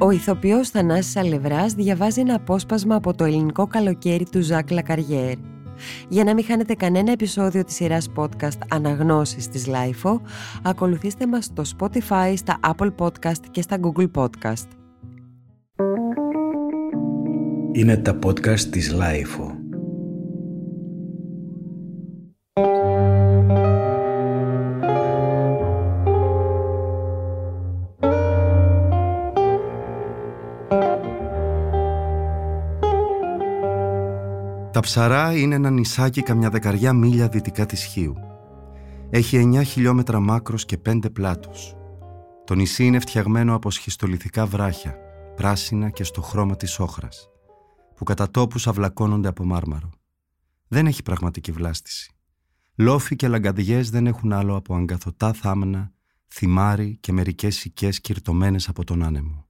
Ο ηθοποιός Θανάσης Αλευράς διαβάζει ένα απόσπασμα από το ελληνικό καλοκαίρι του Ζακ Λακαριέρ. Για να μην χάνετε κανένα επεισόδιο της σειράς podcast Αναγνώσεις της Lifeo, ακολουθήστε μας στο Spotify, στα Apple Podcast και στα Google Podcast. Είναι τα podcast της Lifeo. Τα Ψαρά είναι ένα νησάκι καμιά δεκαριά μίλια δυτικά της Χίου. Έχει 9 χιλιόμετρα μάκρος και 5 πλάτος. Το νησί είναι φτιαγμένο από σχιστολιθικά βράχια, πράσινα και στο χρώμα της όχρας, που κατά τόπους αυλακώνονται από μάρμαρο. Δεν έχει πραγματική βλάστηση. Λόφοι και λαγκαδιές δεν έχουν άλλο από αγκαθωτά θάμνα, θυμάρι και μερικές σικές κυρτωμένες από τον άνεμο.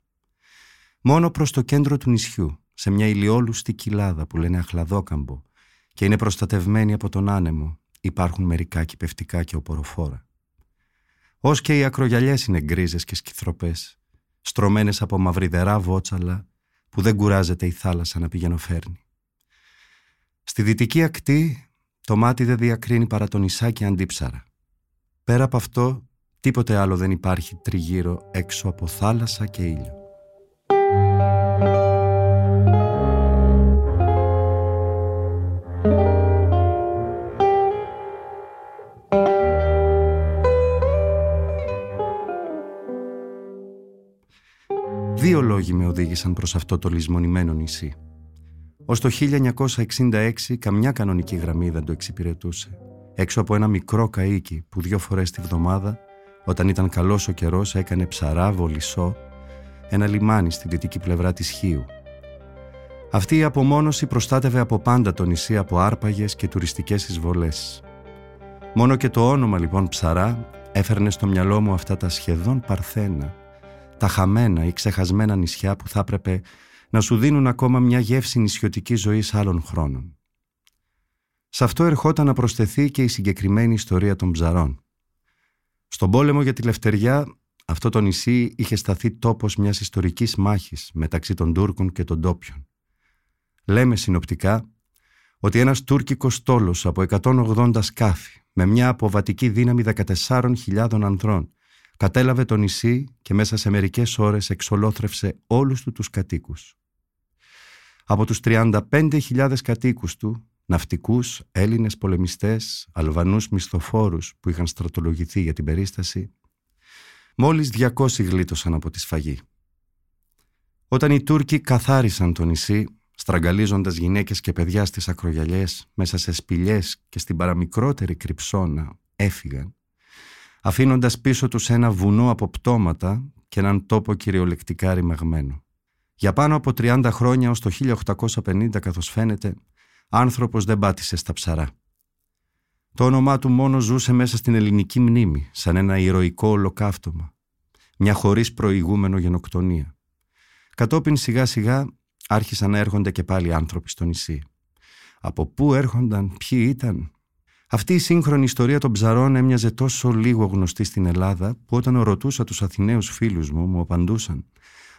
Μόνο προς το κέντρο του νησιού, σε μια ηλιόλουστη κοιλάδα που λένε αχλαδόκαμπο και είναι προστατευμένη από τον άνεμο, υπάρχουν μερικά κυπευτικά και οποροφόρα. Ω και οι ακρογιαλιές είναι γκρίζες και σκυθροπές, στρωμένες από μαυριδερά βότσαλα που δεν κουράζεται η θάλασσα να πηγαίνω-φέρνει. Στη δυτική ακτή το μάτι δεν διακρίνει παρά το νησάκι αντίψαρα. Πέρα από αυτό, τίποτε άλλο δεν υπάρχει τριγύρω έξω από θάλασσα και ήλιο. Δύο λόγοι με οδήγησαν προς αυτό το λησμονημένο νησί. Ως το 1966 καμιά κανονική γραμμή δεν το εξυπηρετούσε. Έξω από ένα μικρό καΐκι που δύο φορές τη βδομάδα, όταν ήταν καλός ο καιρός, έκανε ψαρά, βολισό, ένα λιμάνι στη δυτική πλευρά της Χίου. Αυτή η απομόνωση προστάτευε από πάντα το νησί από άρπαγες και τουριστικές εισβολές. Μόνο και το όνομα λοιπόν ψαρά έφερνε στο μυαλό μου αυτά τα σχεδόν παρθένα, τα χαμένα ή ξεχασμένα νησιά που θα έπρεπε να σου δίνουν ακόμα μια γεύση νησιωτική ζωής άλλων χρόνων. Σε αυτό ερχόταν να προσθεθεί και η συγκεκριμένη ιστορία των ψαρών. Στον πόλεμο για τη Λευτεριά, αυτό το νησί είχε σταθεί τόπος μιας ιστορικής μάχης μεταξύ των Τούρκων και των ντόπιων. Λέμε συνοπτικά ότι ένας τουρκικός στόλος από 180 σκάφη με μια αποβατική δύναμη 14.000 ανδρών κατέλαβε το νησί και μέσα σε μερικές ώρες εξολόθρευσε όλους του τους κατοίκους. Από τους 35.000 κατοίκους του, ναυτικούς, Έλληνες πολεμιστές, Αλβανούς μισθοφόρους που είχαν στρατολογηθεί για την περίσταση, μόλις 200 γλίτωσαν από τη σφαγή. Όταν οι Τούρκοι καθάρισαν το νησί, στραγγαλίζοντας γυναίκες και παιδιά στις ακρογιαλιές, μέσα σε σπηλιές και στην παραμικρότερη κρυψώνα, έφυγαν, αφήνοντας πίσω τους ένα βουνό από πτώματα και έναν τόπο κυριολεκτικά ρημαγμένο. Για πάνω από 30 χρόνια ως το 1850 καθώς φαίνεται, άνθρωπος δεν πάτησε στα ψαρά. Το όνομά του μόνο ζούσε μέσα στην ελληνική μνήμη, σαν ένα ηρωικό ολοκαύτωμα. Μια χωρίς προηγούμενο γενοκτονία. Κατόπιν σιγά σιγά άρχισαν να έρχονται και πάλι άνθρωποι στο νησί. Από πού έρχονταν, ποιοι ήταν, αυτή η σύγχρονη ιστορία των ψαρών έμοιαζε τόσο λίγο γνωστή στην Ελλάδα που όταν ρωτούσα τους Αθηναίους φίλους μου μου απαντούσαν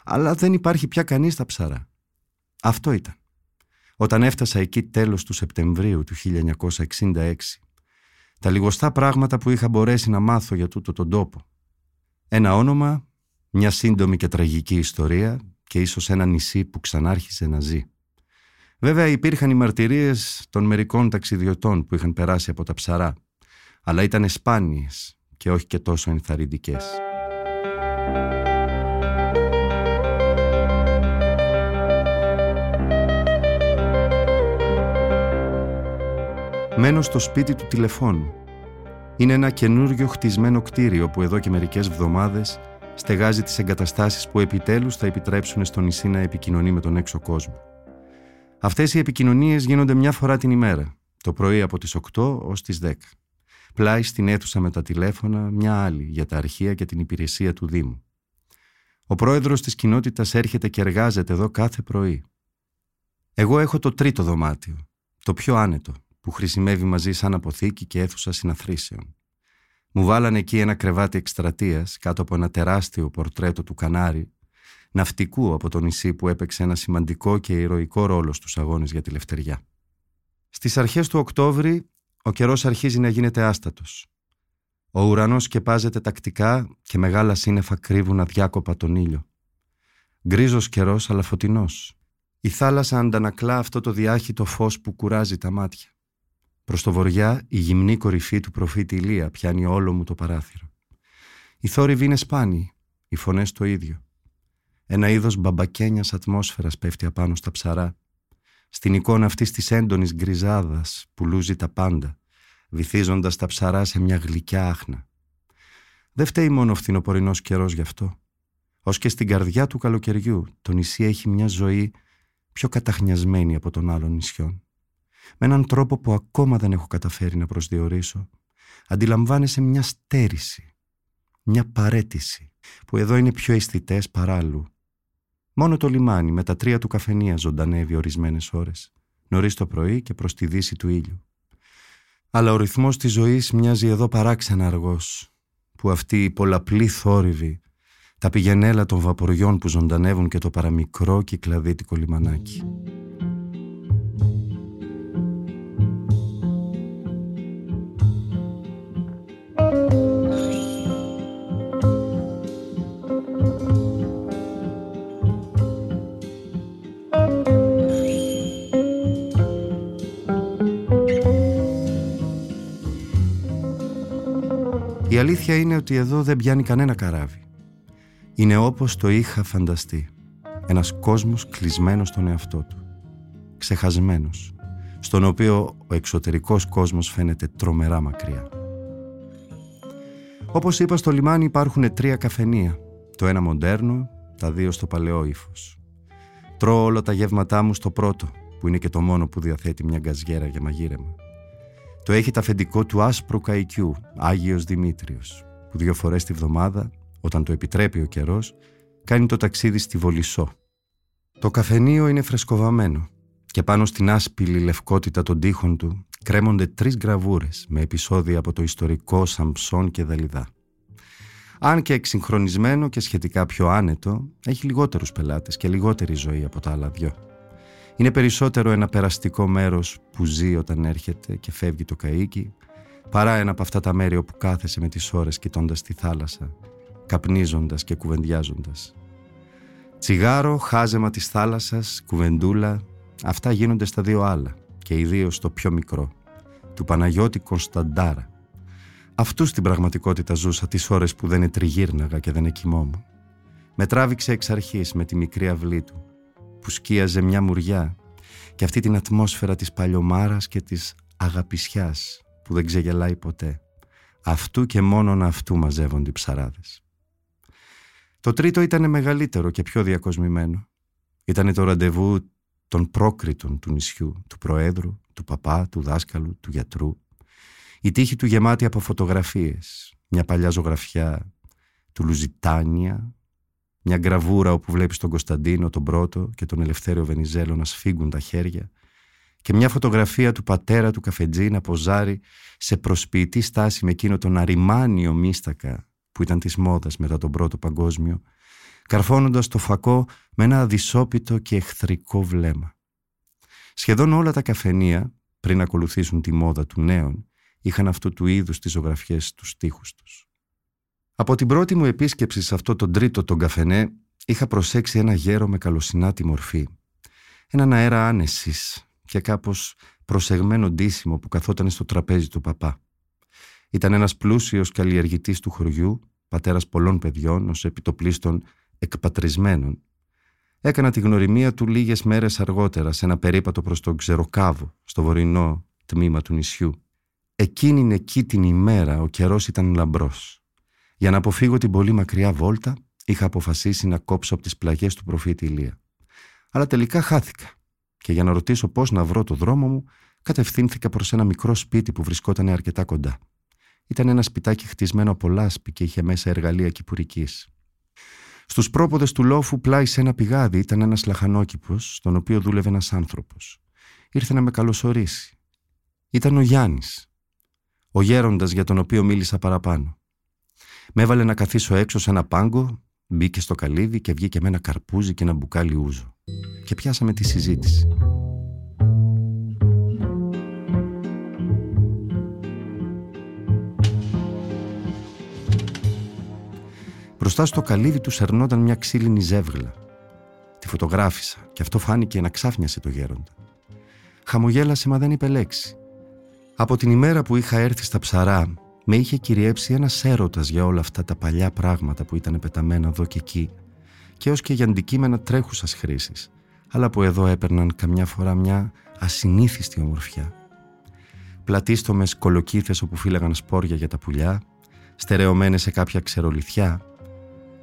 «Αλλά δεν υπάρχει πια κανείς στα ψαρά». Αυτό ήταν. Όταν έφτασα εκεί τέλος του Σεπτεμβρίου του 1966 τα λιγοστά πράγματα που είχα μπορέσει να μάθω για τούτο τον τόπο. Ένα όνομα, μια σύντομη και τραγική ιστορία και ίσως ένα νησί που ξανάρχισε να ζει. Βέβαια υπήρχαν οι μαρτυρίες των μερικών ταξιδιωτών που είχαν περάσει από τα ψαρά, αλλά ήταν σπάνιες και όχι και τόσο ενθαρρυντικές. Μένω στο σπίτι του τηλεφώνου. Είναι ένα καινούριο χτισμένο κτίριο που εδώ και μερικές βδομάδες στεγάζει τις εγκαταστάσεις που επιτέλους θα επιτρέψουν στο νησί να επικοινωνεί με τον έξω κόσμο. Αυτές οι επικοινωνίες γίνονται μια φορά την ημέρα, το πρωί από τις 8 ως τις 10. Πλάι στην αίθουσα με τα τηλέφωνα, μια άλλη για τα αρχεία και την υπηρεσία του Δήμου. Ο πρόεδρος της κοινότητας έρχεται και εργάζεται εδώ κάθε πρωί. Εγώ έχω το τρίτο δωμάτιο, το πιο άνετο, που χρησιμεύει μαζί σαν αποθήκη και αίθουσα συναθρήσεων. Μου βάλανε εκεί ένα κρεβάτι εκστρατείας κάτω από ένα τεράστιο πορτρέτο του Κανάρι ναυτικού από το νησί που έπαιξε ένα σημαντικό και ηρωικό ρόλο στους αγώνες για τη Λευτεριά. Στις αρχές του Οκτώβρη ο καιρός αρχίζει να γίνεται άστατος. Ο ουρανός σκεπάζεται τακτικά και μεγάλα σύννεφα κρύβουν αδιάκοπα τον ήλιο. Γκρίζος καιρός αλλά φωτεινός. Η θάλασσα αντανακλά αυτό το διάχυτο φως που κουράζει τα μάτια. Προς το βοριά η γυμνή κορυφή του προφήτη Ηλία πιάνει όλο μου το παράθυρο. Οι θόρυβοι είναι σπάνιοι, οι φωνές το ίδιο. Ένα είδος μπαμπακένιας ατμόσφαιρας πέφτει απάνω στα ψαρά. Στην εικόνα αυτή της έντονης γκριζάδας που λούζει τα πάντα, βυθίζοντας τα ψαρά σε μια γλυκιά άχνα. Δεν φταίει μόνο φθινοπορεινός καιρός γι' αυτό. Ω και στην καρδιά του καλοκαιριού, το νησί έχει μια ζωή πιο καταχνιασμένη από των άλλων νησιών. Με έναν τρόπο που ακόμα δεν έχω καταφέρει να προσδιορίσω, αντιλαμβάνεσαι μια στέρηση, μια παρέτηση, που εδώ είναι πιο αισθητές παρά αλλού. Μόνο το λιμάνι με τα τρία του καφενεία ζωντανεύει ορισμένες ώρες, νωρίς το πρωί και προς τη δύση του ήλιου. Αλλά ο ρυθμός της ζωής μοιάζει εδώ παράξενα αργός, που αυτή η πολλαπλή θόρυβη, τα πηγενέλα των βαποριών που ζωντανεύουν και το παραμικρό κυκλαδίτικο λιμανάκι. Αλήθεια είναι ότι εδώ δεν πιάνει κανένα καράβι. Είναι όπως το είχα φανταστεί. Ένας κόσμος κλεισμένος στον εαυτό του. Ξεχασμένος. Στον οποίο ο εξωτερικός κόσμος φαίνεται τρομερά μακριά. Όπως είπα στο λιμάνι υπάρχουν τρία καφενεία. Το ένα μοντέρνο, τα δύο στο παλαιό ύφος. Τρώω όλα τα γεύματά μου στο πρώτο, που είναι και το μόνο που διαθέτει μια γκαζιέρα για μαγείρεμα. Το έχει τα αφεντικό του άσπρου καϊκιού, Άγιος Δημήτριος, που δύο φορές τη βδομάδα, όταν το επιτρέπει ο καιρός, κάνει το ταξίδι στη Βολισό. Το καφενείο είναι φρεσκοβαμένο και πάνω στην άσπηλη λευκότητα των τοίχων του κρέμονται τρεις γραβούρες με επεισόδια από το ιστορικό Σαμψόν και Δαλιδά. Αν και εξυγχρονισμένο και σχετικά πιο άνετο, έχει λιγότερους πελάτες και λιγότερη ζωή από τα άλλα δυο. Είναι περισσότερο ένα περαστικό μέρος που ζει όταν έρχεται και φεύγει το καΐκι, παρά ένα από αυτά τα μέρη όπου κάθεσαι με τις ώρες κοιτώντας τη θάλασσα, καπνίζοντας και κουβεντιάζοντας. Τσιγάρο, χάζεμα της θάλασσας, κουβεντούλα, αυτά γίνονται στα δύο άλλα και ιδίως στο πιο μικρό, του Παναγιώτη Κωνσταντάρα. Αυτού στην πραγματικότητα ζούσα τις ώρες που δεν τριγύρναγα και δεν εκοιμόμουν. Με τράβηξε εξ αρχής με τη μικρή αυλή του, που σκίαζε μια μουριά και αυτή την ατμόσφαιρα της παλιωμάρας και της αγαπησιάς που δεν ξεγελάει ποτέ. Αυτού και μόνον αυτού μαζεύονται οι ψαράδες. Το τρίτο ήταν μεγαλύτερο και πιο διακοσμημένο. Ήταν το ραντεβού των πρόκριτων του νησιού, του προέδρου, του παπά, του δάσκαλου, του γιατρού. Η τύχη του γεμάτη από φωτογραφίες, μια παλιά ζωγραφιά του Λουζιτάνια, μια γκραβούρα όπου βλέπεις τον Κωνσταντίνο τον πρώτο και τον Ελευθέριο Βενιζέλο να σφίγγουν τα χέρια και μια φωτογραφία του πατέρα του Καφετζή να ποζάρει σε προσποιητή στάση με εκείνο τον αριμάνιο μίστακα που ήταν της μόδας μετά τον πρώτο παγκόσμιο καρφώνοντας το φακό με ένα αδυσόπιτο και εχθρικό βλέμμα. Σχεδόν όλα τα καφενεία πριν ακολουθήσουν τη μόδα του νέων είχαν αυτού του είδους τις ζωγραφιές στους στίχους τους. Από την πρώτη μου επίσκεψη σε αυτό τον τρίτο τον καφενέ είχα προσέξει ένα γέρο με καλοσυνάτη μορφή. Έναν αέρα άνεσης και κάπως προσεγμένο ντύσιμο που καθόταν στο τραπέζι του παπά. Ήταν ένας πλούσιος καλλιεργητής του χωριού, πατέρας πολλών παιδιών, ως επιτοπλίστων εκπατρισμένων. Έκανα τη γνωριμία του λίγες μέρες αργότερα σε ένα περίπατο προς τον Ξεροκάβο, στο βορεινό τμήμα του νησιού. Εκείνη εκεί την ημέρα ο καιρός ήταν λαμπρός. Για να αποφύγω την πολύ μακριά βόλτα, είχα αποφασίσει να κόψω από τις πλαγιές του προφήτη Ηλία. Αλλά τελικά χάθηκα. Και για να ρωτήσω πώς να βρω το δρόμο μου, κατευθύνθηκα προς ένα μικρό σπίτι που βρισκόταν αρκετά κοντά. Ήταν ένα σπιτάκι χτισμένο από λάσπη και είχε μέσα εργαλεία κυπουρικής. Στους πρόποδες του λόφου, πλάι σε ένα πηγάδι, ήταν ένας λαχανόκηπος, στον οποίο δούλευε ένας άνθρωπος. Ήρθε να με καλωσορίσει. Ήταν ο Γιάννης, ο γέροντας για τον οποίο μίλησα παραπάνω. Με έβαλε να καθίσω έξω σε ένα πάγκο μπήκε στο καλύβι και βγήκε με ένα καρπούζι και ένα μπουκάλι ούζο. Και πιάσαμε τη συζήτηση. Μπροστά στο καλύβι τους σερνόταν μια ξύλινη ζεύγλα. Τη φωτογράφησα και αυτό φάνηκε να ξάφνιασε το γέροντα. Χαμογέλασε μα δεν είπε λέξη. Από την ημέρα που είχα έρθει στα ψαρά με είχε κυριέψει ένας έρωτας για όλα αυτά τα παλιά πράγματα που ήταν πεταμένα εδώ και εκεί και ως και για αντικείμενα τρέχουσας χρήσης αλλά που εδώ έπαιρναν καμιά φορά μια ασυνήθιστη ομορφιά. Πλατίστομες κολοκύθες όπου φύλαγαν σπόρια για τα πουλιά, στερεωμένες σε κάποια ξερολιθιά,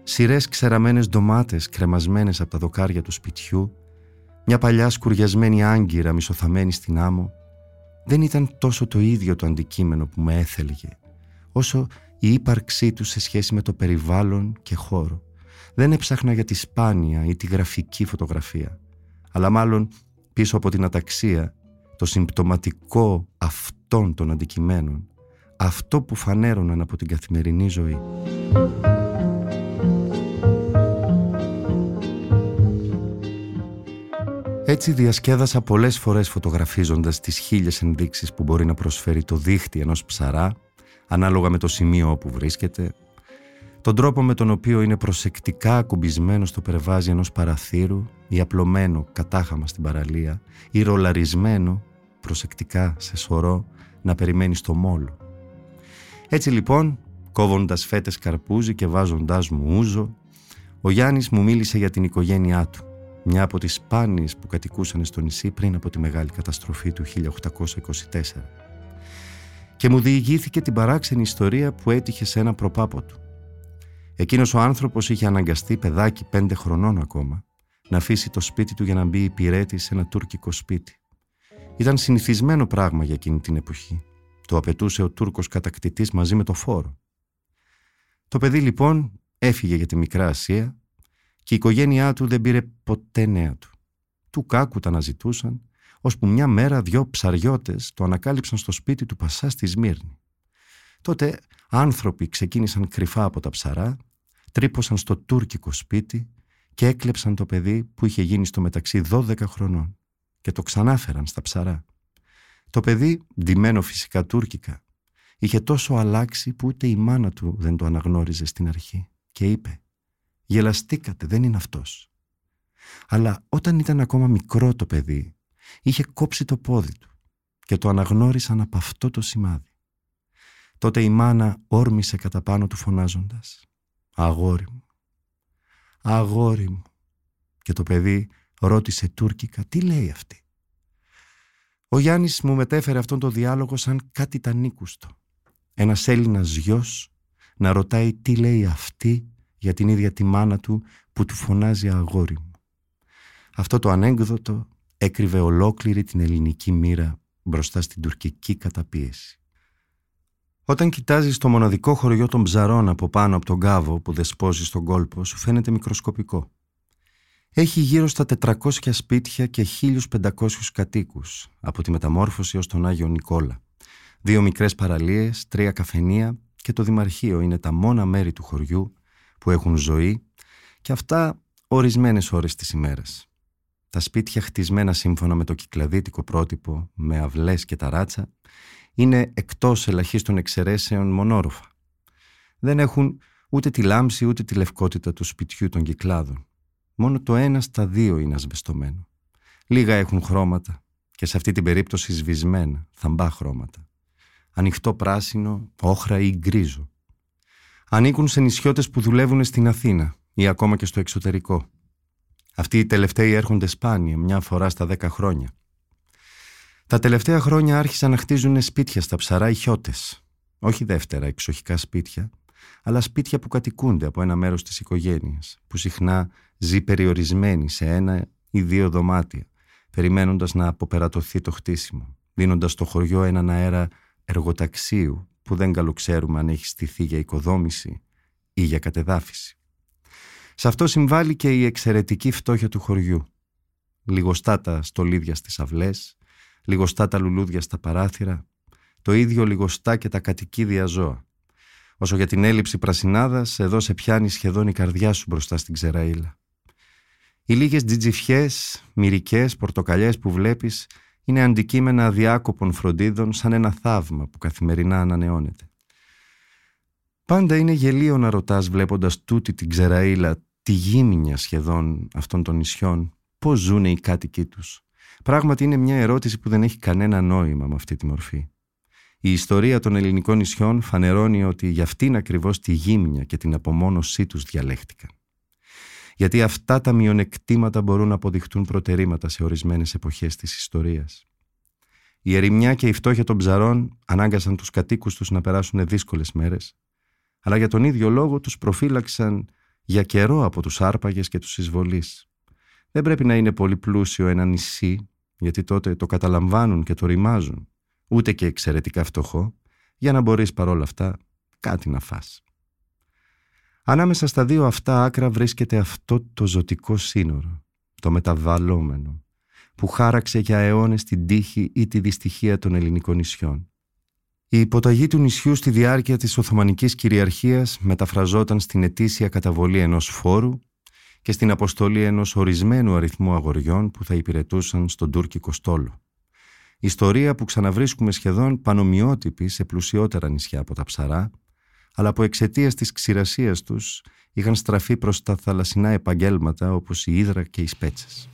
σειρές ξεραμένες ντομάτες κρεμασμένες από τα δοκάρια του σπιτιού, μια παλιά σκουριασμένη άγκυρα μισοθαμένη στην άμμο, δεν ήταν τόσο το ίδιο το αντικείμενο που με έθελγε, όσο η ύπαρξή τους σε σχέση με το περιβάλλον και χώρο. Δεν έψαχνα για τη σπάνια ή τη γραφική φωτογραφία, αλλά μάλλον πίσω από την αταξία, το συμπτωματικό αυτών των αντικειμένων, αυτό που φανέρωναν από την καθημερινή ζωή. Έτσι διασκέδασα πολλές φορές φωτογραφίζοντας τις χίλιες ενδείξεις που μπορεί να προσφέρει το δίχτυ ενός ψαρά, ανάλογα με το σημείο όπου βρίσκεται, τον τρόπο με τον οποίο είναι προσεκτικά ακουμπισμένος στο περβάζι ενός παραθύρου ή απλωμένο κατάχαμα στην παραλία ή ρολαρισμένο προσεκτικά σε σωρό να περιμένει στο μόλο. Έτσι λοιπόν, κόβοντας φέτες καρπούζι και βάζοντάς μου ούζο, ο Γιάννης μου μίλησε για την οικογένειά του μια από τις σπάνιες που κατοικούσαν στο νησί πριν από τη μεγάλη καταστροφή του 1824. Και μου διηγήθηκε την παράξενη ιστορία που έτυχε σε ένα προπάπο του. Εκείνος ο άνθρωπος είχε αναγκαστεί παιδάκι πέντε χρονών ακόμα να αφήσει το σπίτι του για να μπει υπηρέτη σε ένα τουρκικό σπίτι. Ήταν συνηθισμένο πράγμα για εκείνη την εποχή. Το απαιτούσε ο Τούρκος κατακτητής μαζί με το φόρο. Το παιδί λοιπόν έφυγε για τη Μικρά Ασία και η οικογένειά του δεν πήρε ποτέ νέα του. Του κάκου τα αναζητούσαν, ώσπου μια μέρα δυο ψαριώτες το ανακάλυψαν στο σπίτι του Πασά στη Σμύρνη. Τότε άνθρωποι ξεκίνησαν κρυφά από τα ψαρά, τρύπωσαν στο τουρκικό σπίτι και έκλεψαν το παιδί που είχε γίνει στο μεταξύ 12 χρονών και το ξανάφεραν στα ψαρά. Το παιδί, ντυμένο φυσικά τουρκικά, είχε τόσο αλλάξει που ούτε η μάνα του δεν το αναγνώριζε στην αρχή και είπε Γελαστήκατε, δεν είναι αυτός. Αλλά όταν ήταν ακόμα μικρό το παιδί, είχε κόψει το πόδι του και το αναγνώρισαν από αυτό το σημάδι. Τότε η μάνα όρμησε κατά πάνω του φωνάζοντας «Αγόρι μου, αγόρι μου» και το παιδί ρώτησε τουρκικά «Τι λέει αυτή» Ο Γιάννης μου μετέφερε αυτόν το διάλογο σαν κάτι τανίκουστο. Ένας Έλληνας γιος να ρωτάει τι λέει αυτή για την ίδια τη μάνα του που του φωνάζει αγόρι μου. Αυτό το ανέκδοτο έκρυβε ολόκληρη την ελληνική μοίρα μπροστά στην τουρκική καταπίεση. Όταν κοιτάζεις το μοναδικό χωριό των ψαρών από πάνω από τον κάβο που δεσπόζει στον κόλπο, σου φαίνεται μικροσκοπικό. Έχει γύρω στα 400 σπίτια και 1500 κατοίκους, από τη μεταμόρφωση ως τον Άγιο Νικόλα. Δύο μικρές παραλίες, τρία καφενεία και το Δημαρχείο είναι τα μόνα μέρη του χωριού που έχουν ζωή και αυτά ορισμένες ώρες της ημέρας. Τα σπίτια χτισμένα σύμφωνα με το κυκλαδίτικο πρότυπο με αυλές και ταράτσα είναι εκτός ελαχίστων εξαιρέσεων μονόροφα. Δεν έχουν ούτε τη λάμψη ούτε τη λευκότητα του σπιτιού των κυκλάδων. Μόνο το ένα στα δύο είναι ασβεστομένο. Λίγα έχουν χρώματα και σε αυτή την περίπτωση σβησμένα, θαμπά χρώματα. Ανοιχτό πράσινο, όχρα ή γκρίζο ανήκουν σε νησιώτες που δουλεύουν στην Αθήνα ή ακόμα και στο εξωτερικό. Αυτοί οι τελευταίοι έρχονται σπάνια, μια φορά στα δέκα χρόνια. Τα τελευταία χρόνια άρχισαν να χτίζουν σπίτια στα ψαρά οι χιώτες. Όχι δεύτερα εξοχικά σπίτια, αλλά σπίτια που κατοικούνται από ένα μέρος της οικογένειας, που συχνά ζει περιορισμένη σε ένα ή δύο δωμάτια, περιμένοντας να αποπερατωθεί το χτίσιμο, δίνοντας στο χωριό έναν αέρα εργοταξίου που δεν καλοξέρουμε αν έχει στηθεί για οικοδόμηση ή για κατεδάφιση. Σε αυτό συμβάλλει και η εξαιρετική φτώχεια του χωριού. Λιγοστά τα στολίδια στις αυλές, λιγοστά τα λουλούδια στα παράθυρα, το ίδιο λιγοστά και τα κατοικίδια ζώα. Όσο για την έλλειψη πρασινάδας, εδώ σε πιάνει σχεδόν η καρδιά σου μπροστά στην ξεραίλα. Οι λίγες τζιτζιφιές, μυρικές, πορτοκαλιές που βλέπεις είναι αντικείμενα αδιάκοπων φροντίδων σαν ένα θαύμα που καθημερινά ανανεώνεται. Πάντα είναι γελίο να ρωτάς βλέποντας τούτη την ξεραίλα, τη γύμνια σχεδόν αυτών των νησιών, πώς ζουν οι κάτοικοί τους. Πράγματι είναι μια ερώτηση που δεν έχει κανένα νόημα με αυτή τη μορφή. Η ιστορία των ελληνικών νησιών φανερώνει ότι για αυτήν ακριβώς τη γύμνια και την απομόνωσή τους διαλέχτηκαν. Γιατί αυτά τα μειονεκτήματα μπορούν να αποδειχτούν προτερήματα σε ορισμένες εποχές της ιστορίας. Η ερημιά και η φτώχεια των ψαρών ανάγκασαν τους κατοίκους τους να περάσουν δύσκολες μέρες, αλλά για τον ίδιο λόγο τους προφύλαξαν για καιρό από τους άρπαγες και τους εισβολείς. Δεν πρέπει να είναι πολύ πλούσιο ένα νησί, γιατί τότε το καταλαμβάνουν και το ρημάζουν ούτε και εξαιρετικά φτωχό, για να μπορείς παρόλα αυτά κάτι να φας. Ανάμεσα στα δύο αυτά άκρα βρίσκεται αυτό το ζωτικό σύνορο, το μεταβαλλόμενο, που χάραξε για αιώνες την τύχη ή τη δυστυχία των ελληνικών νησιών. Η υποταγή του νησιού στη διάρκεια της Οθωμανικής κυριαρχίας μεταφραζόταν στην ετήσια καταβολή ενός φόρου και στην αποστολή ενός ορισμένου αριθμού αγοριών που θα υπηρετούσαν στον τουρκικό στόλο. Ιστορία που ξαναβρίσκουμε σχεδόν πανομοιότυπη σε πλουσιότερα νησιά από τα ψαρά, αλλά που εξαιτίας της ξηρασίας τους είχαν στραφεί προς τα θαλασσινά επαγγέλματα όπως η Ήδρα και οι Σπέτσες.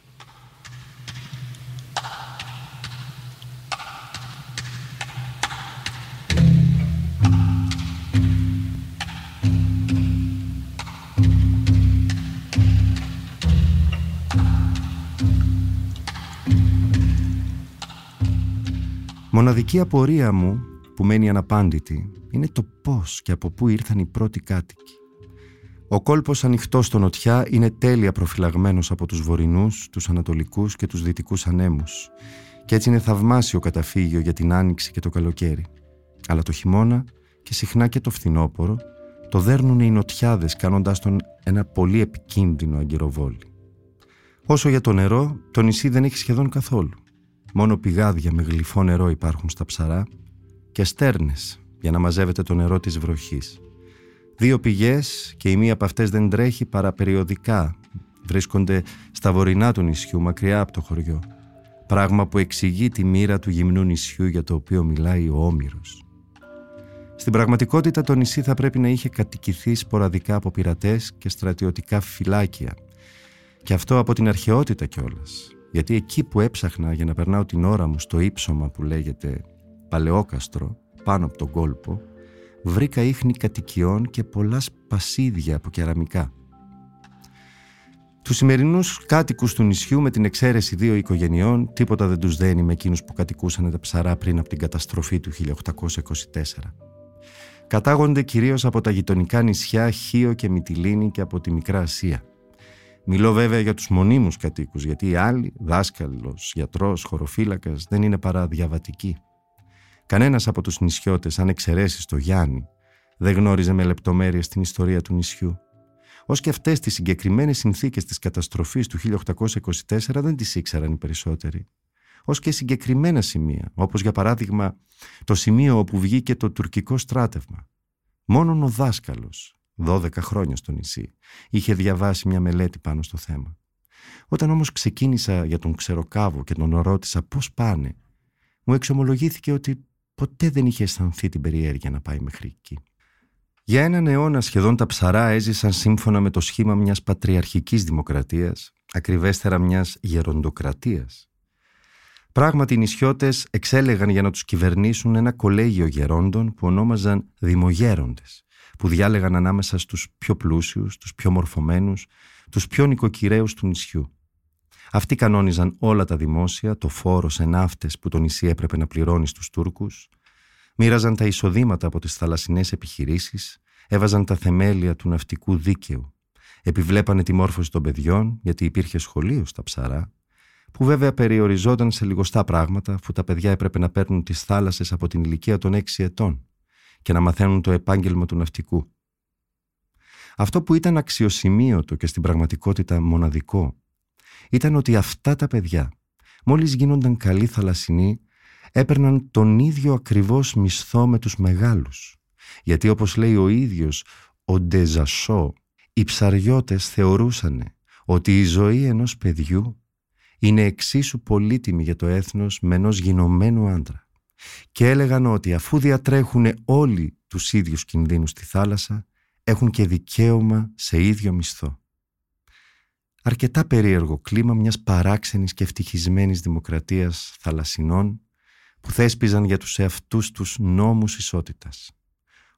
Μοναδική απορία μου που μένει αναπάντητη είναι το πώς και από πού ήρθαν οι πρώτοι κάτοικοι. Ο κόλπος ανοιχτό στο νοτιά είναι τέλεια προφυλαγμένος από τους βορεινούς, τους ανατολικούς και τους δυτικούς ανέμους και έτσι είναι θαυμάσιο καταφύγιο για την άνοιξη και το καλοκαίρι. Αλλά το χειμώνα και συχνά και το φθινόπωρο το δέρνουν οι νοτιάδες κάνοντας τον ένα πολύ επικίνδυνο αγκυροβόλι. Όσο για το νερό, το νησί δεν έχει σχεδόν καθόλου. Μόνο πηγάδια με γλυφό νερό υπάρχουν στα ψαρά και στέρνες για να μαζεύεται το νερό της βροχής. Δύο πηγές και η μία από αυτές δεν τρέχει παρά περιοδικά. Βρίσκονται στα βορεινά του νησιού, μακριά από το χωριό. Πράγμα που εξηγεί τη μοίρα του γυμνού νησιού για το οποίο μιλάει ο Όμηρος. Στην πραγματικότητα το νησί θα πρέπει να είχε κατοικηθεί σποραδικά από πειρατές και στρατιωτικά φυλάκια. Και αυτό από την αρχαιότητα κιόλας γιατί εκεί που έψαχνα για να περνάω την ώρα μου στο ύψωμα που λέγεται Παλαιόκαστρο, πάνω από τον κόλπο, βρήκα ίχνη κατοικιών και πολλά σπασίδια από κεραμικά. Τους σημερινούς κάτοικους του νησιού με την εξαίρεση δύο οικογενειών τίποτα δεν τους δένει με εκείνους που κατοικούσαν τα ψαρά πριν από την καταστροφή του 1824. Κατάγονται κυρίως από τα γειτονικά νησιά Χίο και Μυτιλίνη και από τη Μικρά Ασία. Μιλώ βέβαια για τους μονίμους κατοίκους, γιατί οι άλλοι, δάσκαλος, γιατρός, χωροφύλακας, δεν είναι παρά διαβατικοί. Κανένας από τους νησιώτες, αν εξαιρέσεις το Γιάννη, δεν γνώριζε με λεπτομέρειες την ιστορία του νησιού. Ως και αυτές τις συγκεκριμένες συνθήκες της καταστροφής του 1824 δεν τις ήξεραν οι περισσότεροι. Ως και συγκεκριμένα σημεία, όπως για παράδειγμα το σημείο όπου βγήκε το τουρκικό στράτευμα. Μόνον ο δάσκαλος, 12 χρόνια στο νησί. Είχε διαβάσει μια μελέτη πάνω στο θέμα. Όταν όμως ξεκίνησα για τον Ξεροκάβο και τον ρώτησα πώς πάνε, μου εξομολογήθηκε ότι ποτέ δεν είχε αισθανθεί την περιέργεια να πάει μέχρι εκεί. Για έναν αιώνα σχεδόν τα ψαρά έζησαν σύμφωνα με το σχήμα μιας πατριαρχικής δημοκρατίας, ακριβέστερα μιας γεροντοκρατίας. Πράγματι οι νησιώτες εξέλεγαν για να τους κυβερνήσουν ένα κολέγιο γερόντων που ονόμαζαν δημογέροντες που διάλεγαν ανάμεσα στους πιο πλούσιους, τους πιο μορφωμένους, τους πιο νοικοκυρέους του νησιού. Αυτοί κανόνιζαν όλα τα δημόσια, το φόρο σε ναύτες που το νησί έπρεπε να πληρώνει στους Τούρκους, μοίραζαν τα εισοδήματα από τις θαλασσινές επιχειρήσεις, έβαζαν τα θεμέλια του ναυτικού δίκαιου, επιβλέπανε τη μόρφωση των παιδιών, γιατί υπήρχε σχολείο στα ψαρά, που βέβαια περιοριζόταν σε λιγοστά πράγματα, αφού τα παιδιά έπρεπε να παίρνουν τις θάλασσες από την ηλικία των έξι ετών και να μαθαίνουν το επάγγελμα του ναυτικού. Αυτό που ήταν αξιοσημείωτο και στην πραγματικότητα μοναδικό ήταν ότι αυτά τα παιδιά μόλις γίνονταν καλοί θαλασσινοί έπαιρναν τον ίδιο ακριβώς μισθό με τους μεγάλους Γιατί όπως λέει ο ίδιος ο Ντεζασό, οι ψαριώτες θεωρούσαν ότι η ζωή ενός παιδιού είναι εξίσου πολύτιμη για το έθνος με ενός γινωμένου άντρα και έλεγαν ότι αφού διατρέχουν όλοι τους ίδιους κινδύνους στη θάλασσα έχουν και δικαίωμα σε ίδιο μισθό. Αρκετά περίεργο κλίμα μιας παράξενης και ευτυχισμένης δημοκρατίας θαλασσινών που θέσπιζαν για τους εαυτούς τους νόμους ισότητας.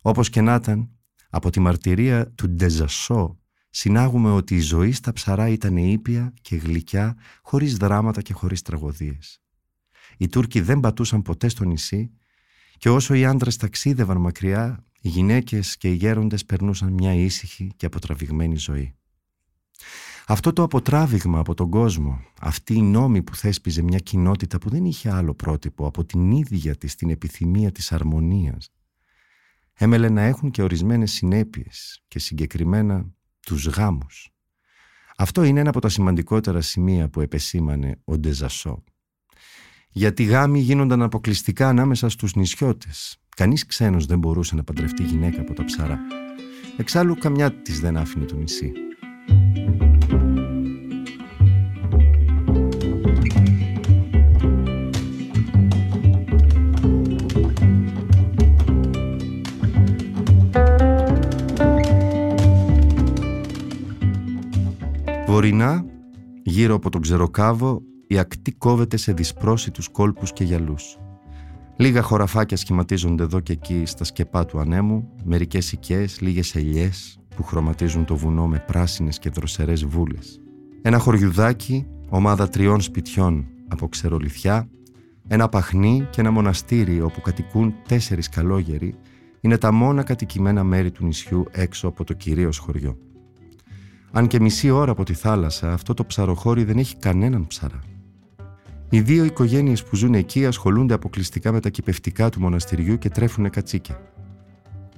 Όπως και να ήταν, από τη μαρτυρία του Ντεζασό συνάγουμε ότι η ζωή στα ψαρά ήταν ήπια και γλυκιά, χωρίς δράματα και χωρίς τραγωδίες. Οι Τούρκοι δεν πατούσαν ποτέ στο νησί και όσο οι άντρες ταξίδευαν μακριά, οι γυναίκες και οι γέροντες περνούσαν μια ήσυχη και αποτραβηγμένη ζωή. Αυτό το αποτράβηγμα από τον κόσμο, αυτή η νόμη που θέσπιζε μια κοινότητα που δεν είχε άλλο πρότυπο από την ίδια της την επιθυμία της αρμονίας, έμελε να έχουν και ορισμένες συνέπειες και συγκεκριμένα τους γάμους. Αυτό είναι ένα από τα σημαντικότερα σημεία που επεσήμανε ο Ντεζασό. Γιατί γάμοι γίνονταν αποκλειστικά ανάμεσα στους νησιώτες. Κανείς ξένος δεν μπορούσε να παντρευτεί γυναίκα από τα ψαρά. Εξάλλου καμιά της δεν άφηνε το νησί. Βορεινά, γύρω από τον Ξεροκάβο, η ακτή κόβεται σε δυσπρόσιτους κόλπους και γυαλούς. Λίγα χωραφάκια σχηματίζονται εδώ και εκεί στα σκεπά του ανέμου, μερικές οικίες, λίγες ελιές που χρωματίζουν το βουνό με πράσινες και δροσερές βούλες. Ένα χωριουδάκι, ομάδα τριών σπιτιών από ξερολιθιά, ένα παχνί και ένα μοναστήρι όπου κατοικούν τέσσερις καλόγεροι είναι τα μόνα κατοικημένα μέρη του νησιού έξω από το κυρίως χωριό. Αν και μισή ώρα από τη θάλασσα, αυτό το ψαροχώρι δεν έχει κανέναν ψαρά. Οι δύο οικογένειες που ζουν εκεί ασχολούνται αποκλειστικά με τα κυπευτικά του μοναστηριού και τρέφουν κατσίκια.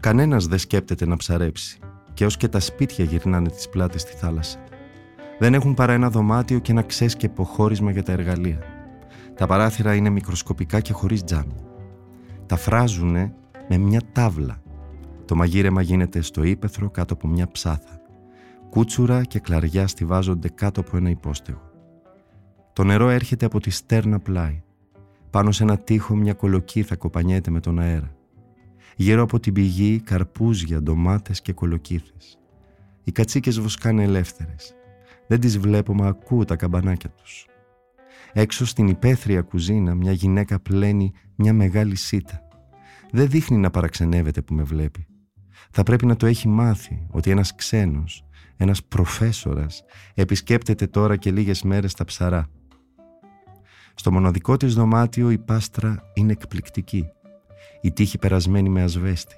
Κανένας δεν σκέπτεται να ψαρέψει και ως και τα σπίτια γυρνάνε τις πλάτες στη θάλασσα. Δεν έχουν παρά ένα δωμάτιο και ένα ξέσκεπο χώρισμα για τα εργαλεία. Τα παράθυρα είναι μικροσκοπικά και χωρίς τζάμι. Τα φράζουνε με μια τάβλα. Το μαγείρεμα γίνεται στο ύπεθρο κάτω από μια ψάθα. Κούτσουρα και κλαριά στηβάζονται κάτω από ένα υπόστεγο. Το νερό έρχεται από τη στέρνα πλάι. Πάνω σε ένα τείχο μια κολοκύθα κοπανιέται με τον αέρα. Γύρω από την πηγή καρπούζια, ντομάτες και κολοκύθες. Οι κατσίκες βοσκάνε ελεύθερες. Δεν τις βλέπω μα ακούω τα καμπανάκια τους. Έξω στην υπαίθρια κουζίνα μια γυναίκα πλένει μια μεγάλη σίτα. Δεν δείχνει να παραξενεύεται που με βλέπει. Θα πρέπει να το έχει μάθει ότι ένας ξένος ένας προφέσορας, επισκέπτεται τώρα και λίγες μέρες τα ψαρά. Στο μοναδικό της δωμάτιο η πάστρα είναι εκπληκτική. Η τύχη περασμένη με ασβέστη.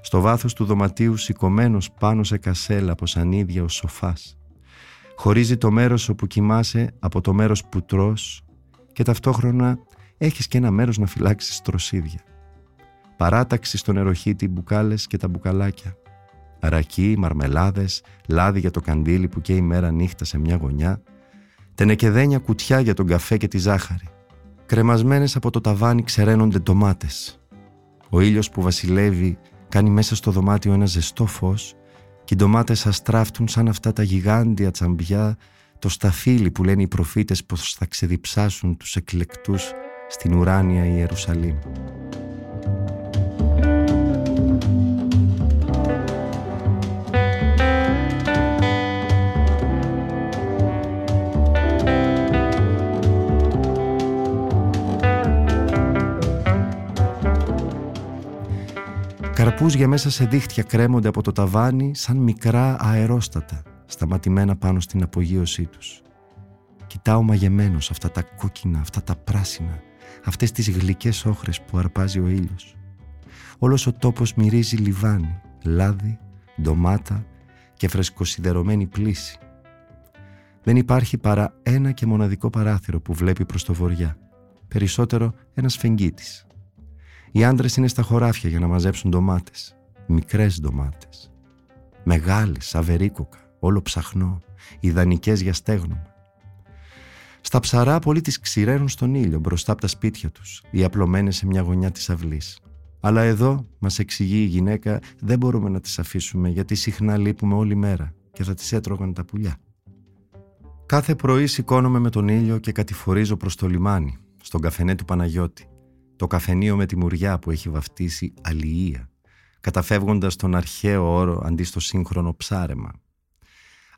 Στο βάθος του δωματίου σηκωμένος πάνω σε κασέλα από σανίδια ο σοφάς. Χωρίζει το μέρος όπου κοιμάσαι από το μέρος που τρως και ταυτόχρονα έχεις και ένα μέρος να φυλάξεις τροσίδια. Παράταξη στο νεροχύτη μπουκάλες και τα μπουκαλάκια. Ρακί, μαρμελάδες, λάδι για το καντήλι που καίει μέρα νύχτα σε μια γωνιά, τενεκεδένια κουτιά για τον καφέ και τη ζάχαρη. Κρεμασμένες από το ταβάνι ξεραίνονται ντομάτες. Ο ήλιος που βασιλεύει κάνει μέσα στο δωμάτιο ένα ζεστό φως και οι ντομάτες αστράφτουν σαν αυτά τα γιγάντια τσαμπιά το σταφύλι που λένε οι προφήτες πως θα ξεδιψάσουν τους εκλεκτούς στην ουράνια Ιερουσαλήμ. Καρπούζια μέσα σε δίχτυα κρέμονται από το ταβάνι σαν μικρά αερόστατα σταματημένα πάνω στην απογείωσή τους. Κοιτάω μαγεμένος αυτά τα κόκκινα, αυτά τα πράσινα, αυτές τις γλυκές όχρες που αρπάζει ο ήλιος. Όλος ο τόπος μυρίζει λιβάνι, λάδι, ντομάτα και φρεσκοσιδερωμένη πλήση. Δεν υπάρχει παρά ένα και μοναδικό παράθυρο που βλέπει προς το βοριά. Περισσότερο ένας φεγγίτης. Οι άντρες είναι στα χωράφια για να μαζέψουν ντομάτες. Μικρές ντομάτες. Μεγάλες, αβερίκοκα, όλο ψαχνό, ιδανικές για στέγνομα. Στα ψαρά πολλοί τις ξηραίνουν στον ήλιο μπροστά από τα σπίτια τους ή απλωμένες σε μια γωνιά της αυλής. Αλλά εδώ, μας εξηγεί η γυναίκα, δεν μπορούμε να τις αφήσουμε γιατί συχνά λείπουμε όλη μέρα και θα τις έτρωγαν τα πουλιά. Κάθε πρωί σηκώνομαι με τον ήλιο και κατηφορίζω προς το λιμάνι, στον καφενέ του Παναγιώτη. Το καφενείο με τη μουριά που έχει βαφτίσει αλληλεία, καταφεύγοντας τον αρχαίο όρο αντί στο σύγχρονο ψάρεμα.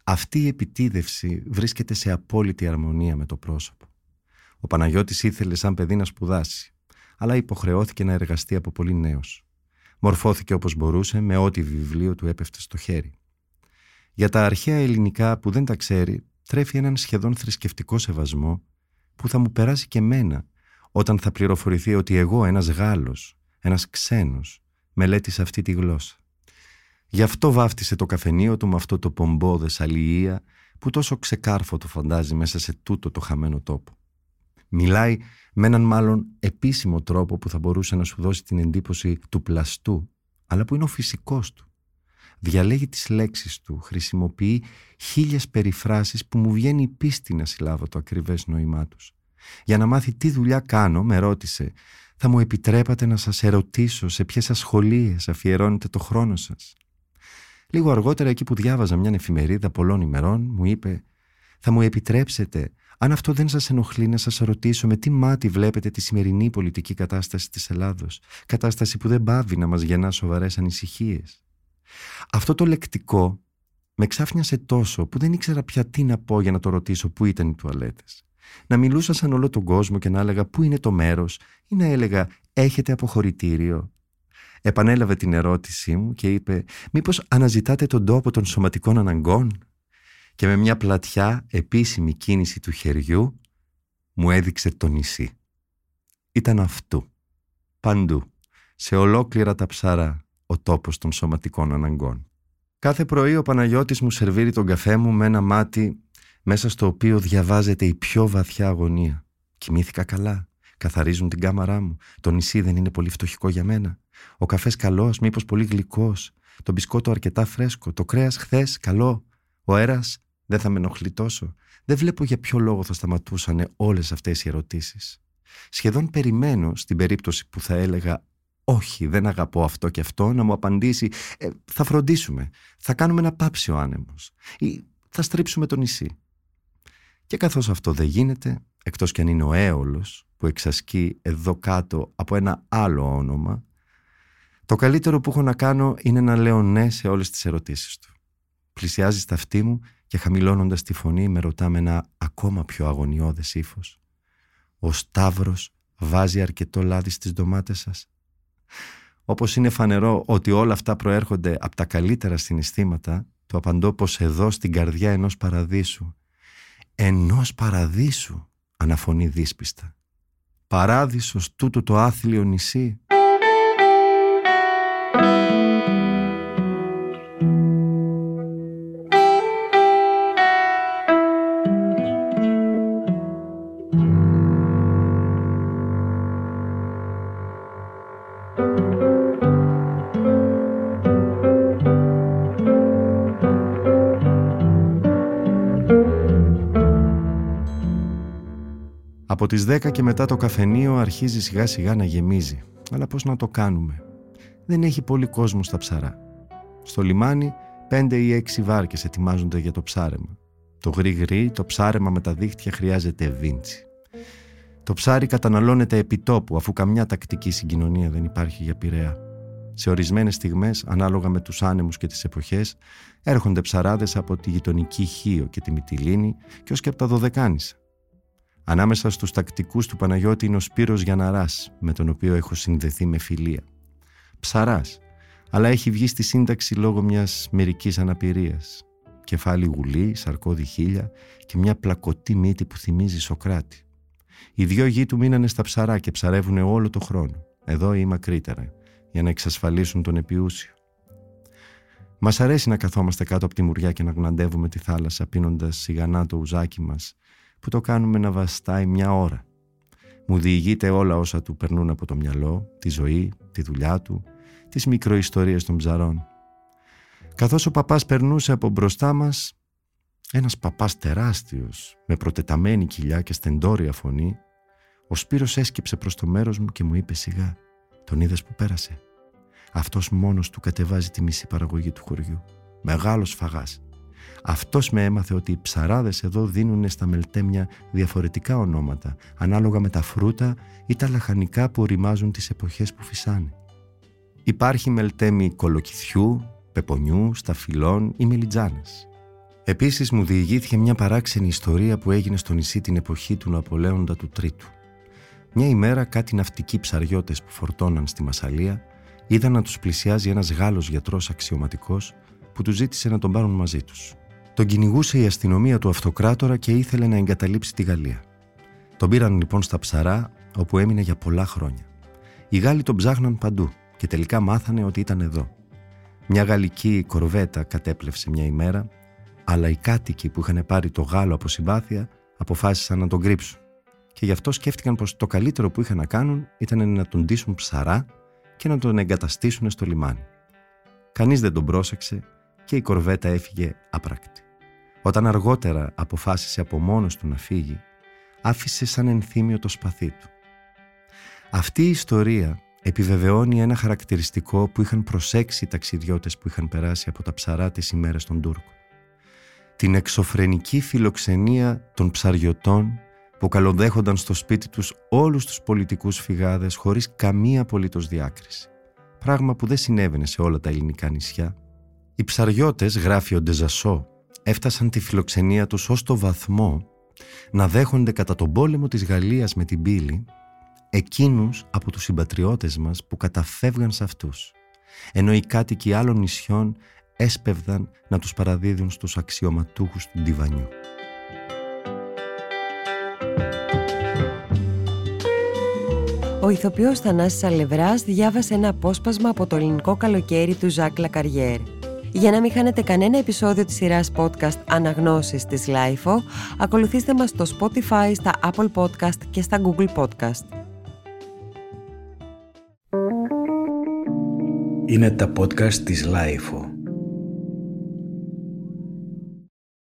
Αυτή η επιτίδευση βρίσκεται σε απόλυτη αρμονία με το πρόσωπο. Ο Παναγιώτης ήθελε σαν παιδί να σπουδάσει, αλλά υποχρεώθηκε να εργαστεί από πολύ νέος. Μορφώθηκε όπως μπορούσε με ό,τι βιβλίο του έπεφτε στο χέρι. Για τα αρχαία ελληνικά που δεν τα ξέρει, τρέφει έναν σχεδόν θρησκευτικό σεβασμό που θα μου περάσει και μένα όταν θα πληροφορηθεί ότι εγώ ένας Γάλλος, ένας ξένος, μελέτησα αυτή τη γλώσσα. Γι' αυτό βάφτισε το καφενείο του με αυτό το πομπόδες αλληλεία που τόσο ξεκάρφο το φαντάζει μέσα σε τούτο το χαμένο τόπο. Μιλάει με έναν μάλλον επίσημο τρόπο που θα μπορούσε να σου δώσει την εντύπωση του πλαστού, αλλά που είναι ο φυσικός του. Διαλέγει τις λέξεις του, χρησιμοποιεί χίλιες περιφράσεις που μου βγαίνει η πίστη να συλλάβω το ακριβές νόημά τους. Για να μάθει τι δουλειά κάνω, με ρώτησε «Θα μου επιτρέπατε να σας ερωτήσω σε ποιες ασχολίες αφιερώνετε το χρόνο σας». Λίγο αργότερα εκεί που διάβαζα μια εφημερίδα πολλών ημερών μου είπε «Θα μου επιτρέψετε αν αυτό δεν σας ενοχλεί να σας ρωτήσω με τι μάτι βλέπετε τη σημερινή πολιτική κατάσταση της Ελλάδος, κατάσταση που δεν πάβει να μας γεννά σοβαρές ανησυχίες. Αυτό το λεκτικό με ξάφνιασε τόσο που δεν ήξερα πια τι να πω για να το ρωτήσω πού ήταν οι τουαλέτες. Να μιλούσα σαν όλο τον κόσμο και να έλεγα πού είναι το μέρος ή να έλεγα έχετε αποχωρητήριο. Επανέλαβε την ερώτησή μου και είπε μήπως αναζητάτε τον τόπο των σωματικών αναγκών και με μια πλατιά επίσημη κίνηση του χεριού μου έδειξε το νησί. Ήταν αυτού, παντού, σε ολόκληρα τα ψαρά, ο τόπος των σωματικών αναγκών. Κάθε πρωί ο Παναγιώτης μου σερβίρει τον καφέ μου με ένα μάτι μέσα στο οποίο διαβάζεται η πιο βαθιά αγωνία. Κοιμήθηκα καλά. Καθαρίζουν την κάμαρά μου. Το νησί δεν είναι πολύ φτωχικό για μένα. Ο καφές καλός, μήπως πολύ γλυκός. Το μπισκότο αρκετά φρέσκο. Το κρέας χθες καλό. Ο αέρας δεν θα με ενοχλεί τόσο. Δεν βλέπω για ποιο λόγο θα σταματούσαν όλες αυτές οι ερωτήσεις. Σχεδόν περιμένω στην περίπτωση που θα έλεγα όχι δεν αγαπώ αυτό και αυτό να μου απαντήσει «Ε, θα φροντίσουμε, θα κάνουμε ένα πάψει ο άνεμος ή θα στρίψουμε το νησί. Και καθώς αυτό δεν γίνεται, εκτός κι αν είναι ο έολος που εξασκεί εδώ κάτω από ένα άλλο όνομα, το καλύτερο που έχω να κάνω είναι να λέω ναι σε όλες τις ερωτήσεις του. Πλησιάζεις στα αυτή μου και χαμηλώνοντας τη φωνή με ρωτά με ένα ακόμα πιο αγωνιώδες ύφος. «Ο Σταύρος βάζει αρκετό λάδι στις ντομάτες σας» Όπως είναι φανερό ότι όλα αυτά προέρχονται από τα καλύτερα συναισθήματα, του απαντώ πως εδώ στην καρδιά ενός παραδείσου, ενός παραδείσου, αναφωνεί δύσπιστα. Παράδεισος τούτο το άθλιο νησί. Από τις 10 και μετά το καφενείο αρχίζει σιγά σιγά να γεμίζει. Αλλά πώς να το κάνουμε; Δεν έχει πολύ κόσμο στα ψαρά. Στο λιμάνι πέντε ή έξι βάρκες ετοιμάζονται για το ψάρεμα. Το γρήγρι, το ψάρεμα με τα δίχτυα χρειάζεται βίντσι. Το ψάρι καταναλώνεται επιτόπου αφού καμιά τακτική συγκοινωνία δεν υπάρχει για πειραιά. Σε ορισμένες στιγμές, ανάλογα με τους άνεμους και τις εποχές, έρχονται ψαράδες από τη γειτονική Χίο και τη Μυτιλίνη και ως και από τα Δωδεκάνησα. Ανάμεσα στους τακτικούς του Παναγιώτη είναι ο Σπύρος Γιαναράς, με τον οποίο έχω συνδεθεί με φιλία. Ψαράς, αλλά έχει βγει στη σύνταξη λόγω μιας μερικής αναπηρίας. Κεφάλι γουλή, σαρκώδη χίλια και μια πλακωτή μύτη που θυμίζει Σοκράτη. Οι δυο γη του μείνανε στα ψαρά και ψαρεύουν όλο το χρόνο, εδώ ή μακρύτερα, για να εξασφαλίσουν τον επιούσιο. Μας αρέσει να καθόμαστε κάτω από τη μουριά και να γναντεύουμε τη θάλασσα πίνοντας σιγανά το ουζάκι μας που το κάνουμε να βαστάει μια ώρα. Μου διηγείται όλα όσα του περνούν από το μυαλό, τη ζωή, τη δουλειά του, τις μικροϊστορίες των ψαρών. Καθώς ο παπάς περνούσε από μπροστά μας, ένας παπάς τεράστιος, με προτεταμένη κοιλιά και στεντόρια φωνή, ο Σπύρος έσκυψε προς το μέρος μου και μου είπε σιγά Τον είδες που πέρασε. Αυτός μόνος του κατεβάζει τη μισή παραγωγή του χωριού. Μεγάλος φαγάς. Αυτός με έμαθε ότι οι ψαράδες εδώ δίνουν στα μελτέμια διαφορετικά ονόματα, ανάλογα με τα φρούτα ή τα λαχανικά που οριμάζουν τις εποχές που φυσάνε. Υπάρχει μελτέμι κολοκυθιού, πεπονιού, σταφυλών ή μελιτζάνες. Επίσης μου διηγήθηκε μια παράξενη ιστορία που έγινε στο νησί την εποχή του Ναπολέοντα του Τρίτου. Μια ημέρα κάτι ναυτικοί ψαριώτες που φορτώναν στη Μασαλία είδαν να τους πλησιάζει ένας Γάλλος γιατρός αξιωματικός που του ζήτησε να τον πάρουν μαζί τους. Τον κυνηγούσε η αστυνομία του αυτοκράτορα και ήθελε να εγκαταλείψει τη Γαλλία. Τον πήραν λοιπόν στα ψαρά όπου έμεινε για πολλά χρόνια. Οι Γάλλοι τον ψάχναν παντού και τελικά μάθανε ότι ήταν εδώ. Μια γαλλική κορβέτα κατέπλευσε μια ημέρα, αλλά οι κάτοικοι που είχαν πάρει το Γάλλο από συμπάθεια αποφάσισαν να τον κρύψουν. Και γι' αυτό σκέφτηκαν πως το καλύτερο που είχαν να κάνουν ήταν να τον ντύσουν ψαρά και να τον εγκαταστήσουν στο λιμάνι. Κανείς δεν τον πρόσεξε και η κορβέτα έφυγε άπρακτη. Όταν αργότερα αποφάσισε από μόνος του να φύγει, άφησε σαν ενθύμιο το σπαθί του. Αυτή η ιστορία επιβεβαιώνει ένα χαρακτηριστικό που είχαν προσέξει οι ταξιδιώτες που είχαν περάσει από τα ψαρά τις ημέρες των Τούρκων. Την εξωφρενική φιλοξενία των ψαριωτών που καλοδέχονταν στο σπίτι τους όλους τους πολιτικούς φυγάδες χωρίς καμία απολύτως διάκριση. Πράγμα που δεν συνέβαινε σε όλα τα ελληνικά νησιά. Οι ψαριώτες, γράφει ο Ντεζασό, έφτασαν τη φιλοξενία τους ως το βαθμό να δέχονται κατά τον πόλεμο της Γαλλίας με την πύλη εκείνους από τους συμπατριώτες μας που καταφεύγαν σε αυτούς, ενώ οι κάτοικοι άλλων νησιών έσπευδαν να τους παραδίδουν στους αξιωματούχους του Ντιβανιού. Ο ηθοποιός Θανάσης Αλευράς διάβασε ένα απόσπασμα από το ελληνικό καλοκαίρι του Ζακ Λακαριέρ. Για να μην χάνετε κανένα επεισόδιο της σειράς podcast «Αναγνώσεις» της LIFO, ακολουθήστε μας στο Spotify, στα Apple Podcast και στα Google Podcast. Είναι τα podcast της LIFO.